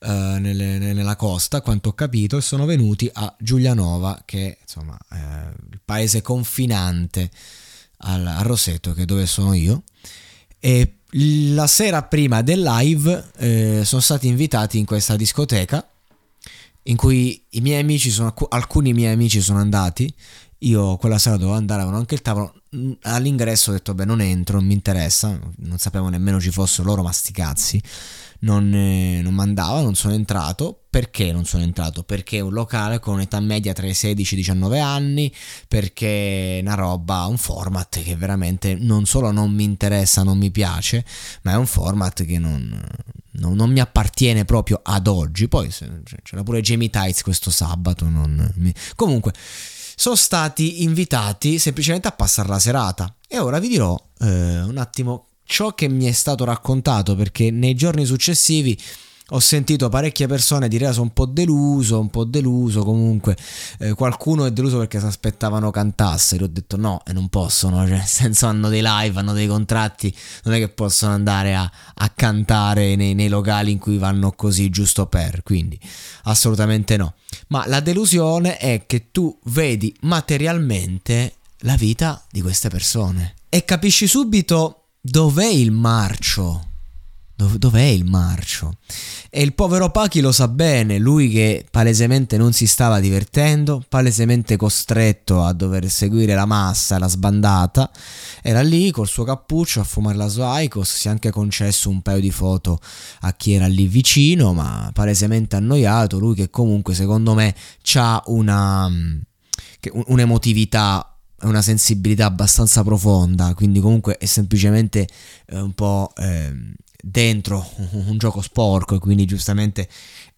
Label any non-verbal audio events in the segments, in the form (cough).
uh, nelle, nella costa, quanto ho capito, e sono venuti a Giulianova, che insomma è il paese confinante al, a Roseto, che è dove sono io. E la sera prima del live eh, sono stati invitati in questa discoteca in cui i miei amici sono, alcuni miei amici sono andati io quella sera dovevo andare, avevo anche il tavolo. Mm, all'ingresso ho detto, beh, non entro, non mi interessa. Non sapevo nemmeno ci fossero loro masticazzi non, eh, non mandava, non sono entrato. Perché non sono entrato? Perché è un locale con un'età media tra i 16 e i 19 anni, perché è una roba, un format che veramente non solo non mi interessa, non mi piace, ma è un format che non, non, non mi appartiene proprio ad oggi. Poi c'era pure Jamie Tights questo sabato. Mi... Comunque sono stati invitati semplicemente a passare la serata. E ora vi dirò eh, un attimo ciò che mi è stato raccontato perché nei giorni successivi ho sentito parecchie persone dire ah, sono un po' deluso, un po' deluso comunque. Eh, qualcuno è deluso perché si aspettavano cantassero. Ho detto no e non possono cioè (laughs) nel senso hanno dei live, hanno dei contratti non è che possono andare a, a cantare nei, nei, locali in cui vanno così giusto per. Quindi assolutamente no. Ma la delusione è che tu vedi materialmente la vita di queste persone. E capisci subito dov'è il marcio? Dov'è il marcio? E il povero Pachi lo sa bene, lui che palesemente non si stava divertendo, palesemente costretto a dover seguire la massa, la sbandata, era lì col suo cappuccio a fumare la sua Icos, si è anche concesso un paio di foto a chi era lì vicino, ma palesemente annoiato, lui che comunque secondo me ha una, un'emotività una sensibilità abbastanza profonda, quindi comunque è semplicemente eh, un po' eh, dentro un gioco sporco e quindi giustamente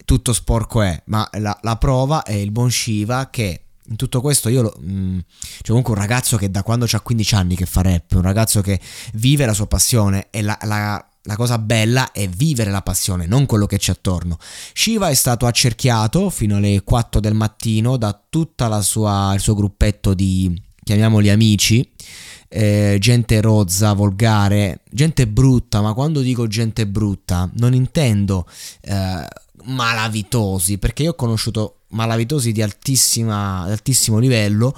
tutto sporco è, ma la, la prova è il buon Shiva che in tutto questo io mh, mm, c'è comunque un ragazzo che da quando ha 15 anni che fa rap, un ragazzo che vive la sua passione e la, la la cosa bella è vivere la passione, non quello che c'è attorno. Shiva è stato accerchiato fino alle 4 del mattino da tutto il suo gruppetto di chiamiamoli amici, eh, gente rozza, volgare, gente brutta, ma quando dico gente brutta non intendo eh, malavitosi, perché io ho conosciuto malavitosi di, altissimo livello,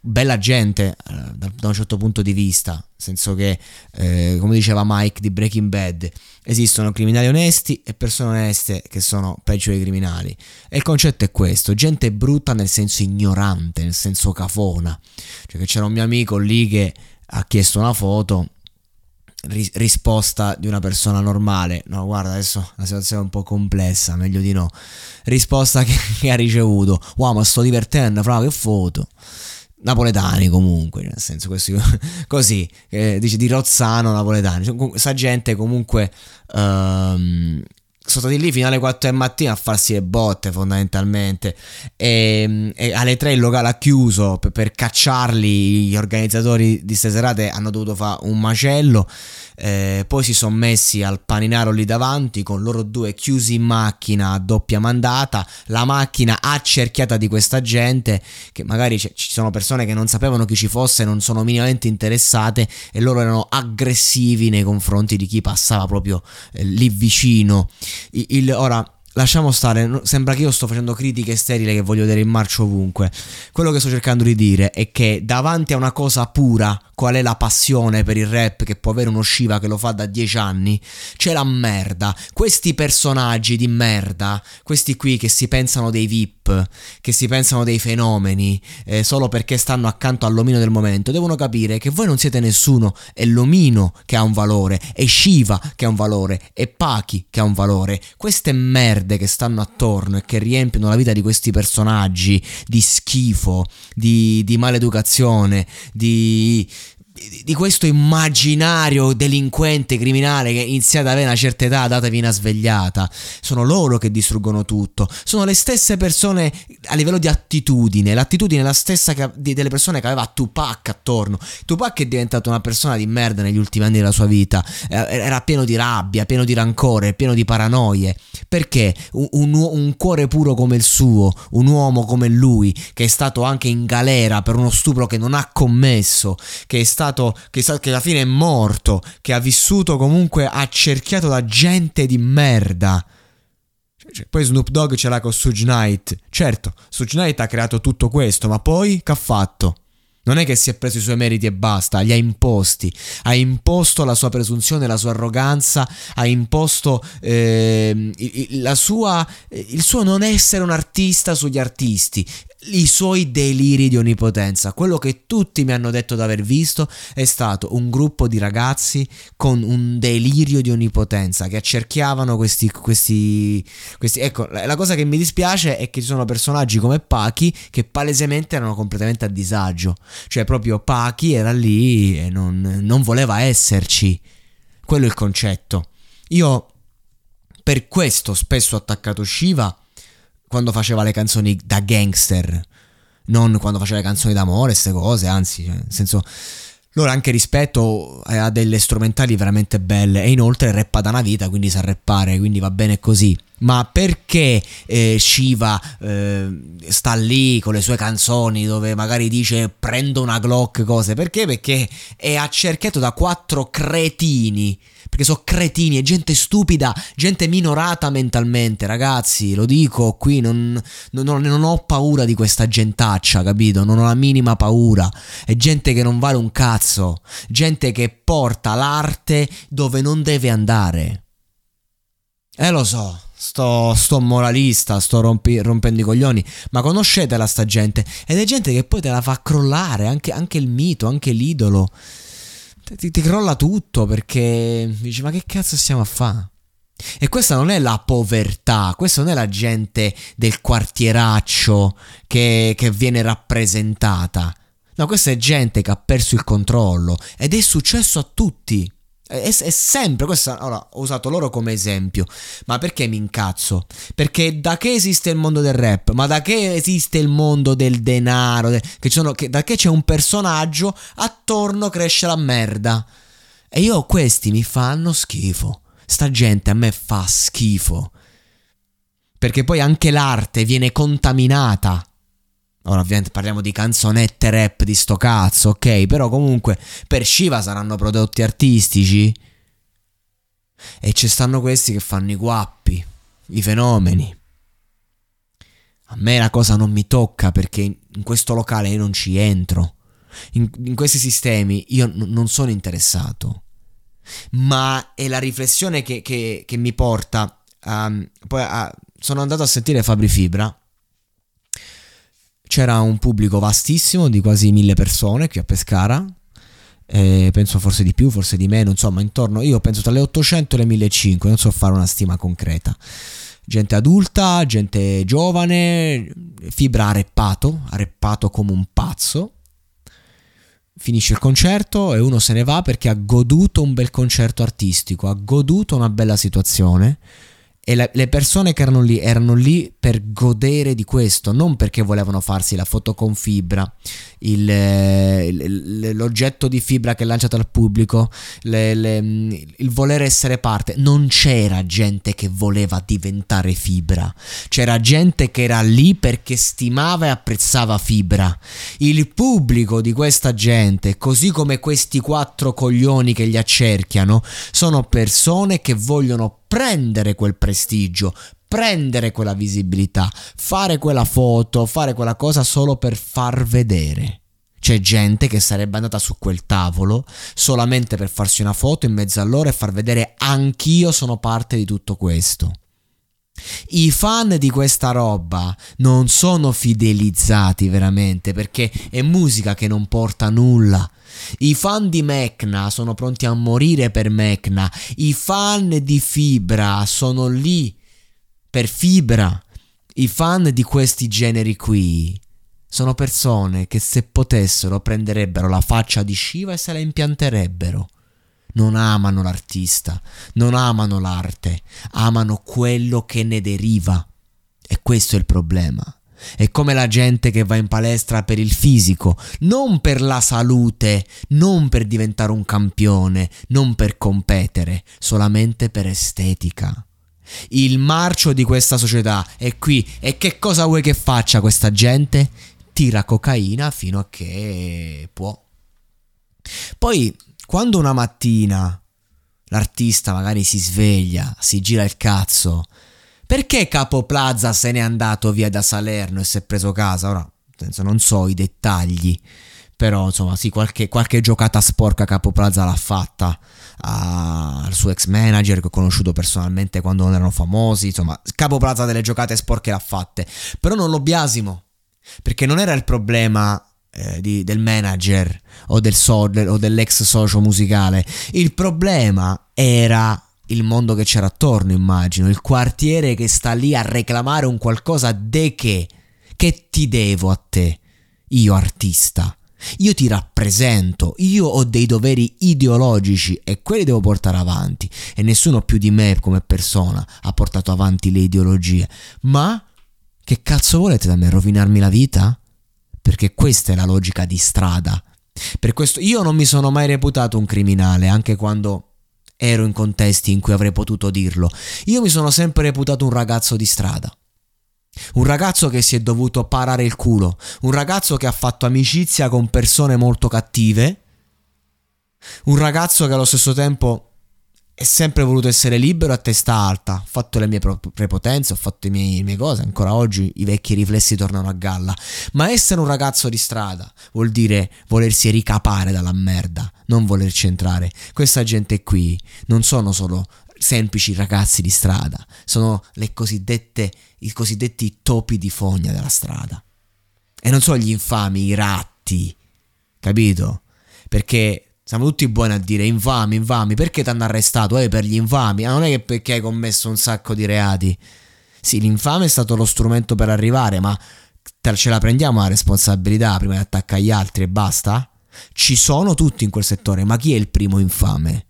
bella gente eh, da, un certo punto di vista, nel senso che, eh, come diceva Mike di Breaking Bad, esistono criminali onesti e persone oneste che sono peggio dei criminali. E il concetto è questo, gente brutta nel senso ignorante, nel senso cafona. Cioè che c'era un mio amico lì che ha chiesto una foto risposta di una persona normale. No, guarda, adesso la situazione è un po' complessa, meglio di no. Risposta (laughs) che, che ha ricevuto. Wow, ma sto divertendo, fra che foto napoletani comunque, nel senso questi, (laughs) così, eh, dice di Rozzano napoletani, questa gente comunque um, sono stati lì fino alle 4 del mattino a farsi le botte fondamentalmente. E, e alle 3 il locale ha chiuso per, per cacciarli, gli organizzatori di queste serate hanno dovuto fare un macello. Eh, poi si sono messi al paninaro lì davanti con loro due chiusi in macchina a doppia mandata, la macchina accerchiata di questa gente che magari c- ci sono persone che non sapevano chi ci fosse, non sono minimamente interessate e loro erano aggressivi nei confronti di chi passava proprio eh, lì vicino. Il, ora lasciamo stare, sembra che io sto facendo critiche sterili che voglio vedere in marcio ovunque. Quello che sto cercando di dire è che davanti a una cosa pura, qual è la passione per il rap che può avere uno Shiva che lo fa da dieci anni, c'è la merda. Questi personaggi di merda, questi qui che si pensano dei VIP, che si pensano dei fenomeni, eh, solo perché stanno accanto all'omino del momento, devono capire che voi non siete nessuno, è l'omino che ha un valore, è Shiva che ha un valore, è Paki che ha un valore. Queste merde merde che stanno attorno e che riempiono la vita di questi personaggi di schifo, di, di maleducazione, di, di questo immaginario delinquente criminale che iniziate ad avere una certa età, datevi una svegliata. Sono loro che distruggono tutto. Sono le stesse persone a livello di attitudine. L'attitudine è la stessa che, di, delle persone che aveva Tupac attorno. Tupac è diventato una persona di merda negli ultimi anni della sua vita. Eh, era pieno di rabbia, pieno di rancore, pieno di paranoie. Perché un, un, un cuore puro come il suo, un uomo come lui, che è stato anche in galera per uno stupro che non ha commesso, che è stato stato, che, che alla fine è morto, che ha vissuto comunque accerchiato da gente di merda. Cioè, poi Snoop Dogg ce l'ha con Suge Knight. Certo, Suge Knight ha creato tutto questo, ma poi che ha fatto? Non è che si è preso i suoi meriti e basta, li ha imposti. Ha imposto la sua presunzione, la sua arroganza, ha imposto eh, sua, il suo non essere un artista sugli artisti i suoi deliri di onnipotenza. Quello che tutti mi hanno detto di aver visto è stato un gruppo di ragazzi con un delirio di onnipotenza che accerchiavano questi, questi, questi. Ecco, la cosa che mi dispiace è che ci sono personaggi come Pachi che palesemente erano completamente a disagio. Cioè, proprio Pachi era lì e non, non voleva esserci. Quello è il concetto. Io per questo spesso ho attaccato Shiva quando faceva le canzoni da gangster, non quando faceva le canzoni d'amore, queste cose, anzi, cioè, nel senso... Loro anche rispetto a delle strumentali veramente belle e inoltre rappa da una vita, quindi sa rappare, quindi va bene così. Ma perché eh, Shiva eh, sta lì con le sue canzoni dove magari dice prendo una Glock, cose? Perché? Perché è accerchiato da quattro cretini perché sono cretini, è gente stupida, gente minorata mentalmente, ragazzi, lo dico qui, non, non, non, ho paura di questa gentaccia, capito? Non ho la minima paura, è gente che non vale un cazzo, gente che porta l'arte dove non deve andare. Eh lo so, sto, sto moralista, sto rompi, rompendo i coglioni, ma conoscetela sta gente, ed è gente che poi te la fa crollare, anche, anche il mito, anche l'idolo ti, ti crolla tutto perché dici ma che cazzo stiamo a fare? E questa non è la povertà, questa non è la gente del quartieraccio che, che, viene rappresentata. No, questa è gente che ha perso il controllo ed è successo a tutti. È, è, sempre questa. Ora ho usato loro come esempio. Ma perché mi incazzo? Perché da che esiste il mondo del rap? Ma da che esiste il mondo del denaro? che sono, che, da che c'è un personaggio, attorno cresce la merda. E io questi mi fanno schifo. Sta gente a me fa schifo. Perché poi anche l'arte viene contaminata Ora ovviamente parliamo di canzonette rap di sto cazzo, ok? Però comunque per Shiva saranno prodotti artistici. E ci stanno questi che fanno i guappi, i fenomeni. A me la cosa non mi tocca perché in questo locale io non ci entro. In, in questi sistemi io n- non sono interessato. Ma è la riflessione che, che, che mi porta a... Poi a, sono andato a sentire Fabri Fibra c'era un pubblico vastissimo di quasi mille persone qui a Pescara, eh, penso forse di più, forse di meno, insomma intorno, io penso tra le 800 e le 1500, non so fare una stima concreta. Gente adulta, gente giovane, Fibra ha reppato, reppato come un pazzo. Finisce il concerto e uno se ne va perché ha goduto un bel concerto artistico, ha goduto una bella situazione e la, le persone che erano lì erano lì per godere di questo, non perché volevano farsi la foto con fibra, il, il, l'oggetto di fibra che è lanciato al pubblico, le, le, il voler essere parte. Non c'era gente che voleva diventare fibra, c'era gente che era lì perché stimava e apprezzava fibra. Il pubblico di questa gente, così come questi quattro coglioni che li accerchiano, sono persone che vogliono prendere quel prestigio, prendere quella visibilità, fare quella foto, fare quella cosa solo per far vedere. C'è gente che sarebbe andata su quel tavolo solamente per farsi una foto in mezzo a loro e far vedere anch'io sono parte di tutto questo. I fan di questa roba non sono fidelizzati veramente perché è musica che non porta nulla. I fan di Mecna sono pronti a morire per Mecna. I fan di Fibra sono lì per fibra. I fan di questi generi qui sono persone che se potessero prenderebbero la faccia di Shiva e se la impianterebbero. Non amano l'artista, non amano l'arte, amano quello che ne deriva. E questo è il problema. È come la gente che va in palestra per il fisico, non per la salute, non per diventare un campione, non per competere, solamente per estetica il marcio di questa società è qui e che cosa vuoi che faccia questa gente? Tira cocaina fino a che può. Poi, quando una mattina l'artista magari si sveglia, si gira il cazzo, perché Capo Plaza se n'è andato via da Salerno e si è preso casa? Ora, senso, non so i dettagli, però insomma sì, qualche, qualche giocata sporca Capo Plaza l'ha fatta al suo ex manager che ho conosciuto personalmente quando non erano famosi, insomma, capo plaza delle giocate sporche l'ha fatte, però non lo biasimo, perché non era il problema eh, di, del manager o, del so, o dell'ex socio musicale, il problema era il mondo che c'era attorno, immagino, il quartiere che sta lì a reclamare un qualcosa de che, che ti devo a te, io artista. Io ti rappresento, io ho dei doveri ideologici e quelli devo portare avanti e nessuno più di me come persona ha portato avanti le ideologie. Ma che cazzo volete da me rovinarmi la vita? Perché questa è la logica di strada. Per questo io non mi sono mai reputato un criminale, anche quando ero in contesti in cui avrei potuto dirlo. Io mi sono sempre reputato un ragazzo di strada. Un ragazzo che si è dovuto parare il culo, un ragazzo che ha fatto amicizia con persone molto cattive, un ragazzo che allo stesso tempo è sempre voluto essere libero a testa alta, ho fatto le mie prepotenze, ho fatto le mie, le mie cose, ancora oggi i vecchi riflessi tornano a galla, ma essere un ragazzo di strada vuol dire volersi ricapare dalla merda, non volerci entrare. Questa gente qui non sono solo semplici ragazzi di strada, sono i cosiddetti topi di fogna della strada. E non sono gli infami, i ratti, capito? Perché siamo tutti buoni a dire infami, infami, perché ti hanno arrestato? Eh, per gli infami, ah, non è che perché hai commesso un sacco di reati. Sì, l'infame è stato lo strumento per arrivare, ma ce la prendiamo la responsabilità prima di attaccare gli altri e basta? Ci sono tutti in quel settore, ma chi è il primo infame?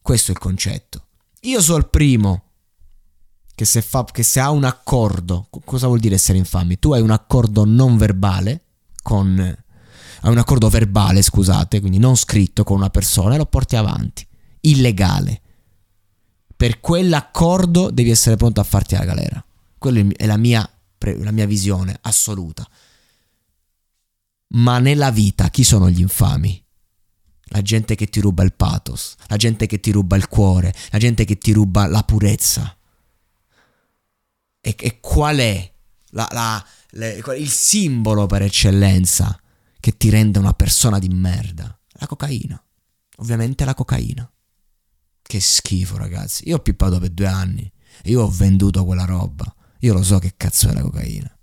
Questo è il concetto. Io sono il primo che se, fa, che se ha un accordo, cosa vuol dire essere infami? Tu hai un accordo non verbale con... Hai un accordo verbale, scusate, quindi non scritto con una persona e lo porti avanti. Illegale. Per quell'accordo devi essere pronto a farti la galera. Quella è la mia, la mia visione assoluta. Ma nella vita chi sono gli infami? la gente che ti ruba il pathos, la gente che ti ruba il cuore, la gente che ti ruba la purezza. E, e qual è la, la, le, il simbolo per eccellenza che ti rende una persona di merda? La cocaina. Ovviamente la cocaina. Che schifo, ragazzi. Io ho pippato per due anni io ho venduto quella roba. Io lo so che cazzo è la cocaina.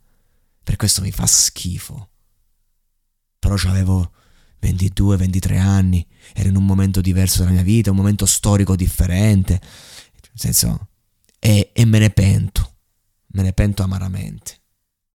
Per questo mi fa schifo. Però c'avevo 22, 23 anni, ero in un momento diverso della mia vita, un momento storico differente, nel senso, e, e me ne pento, me ne pento amaramente.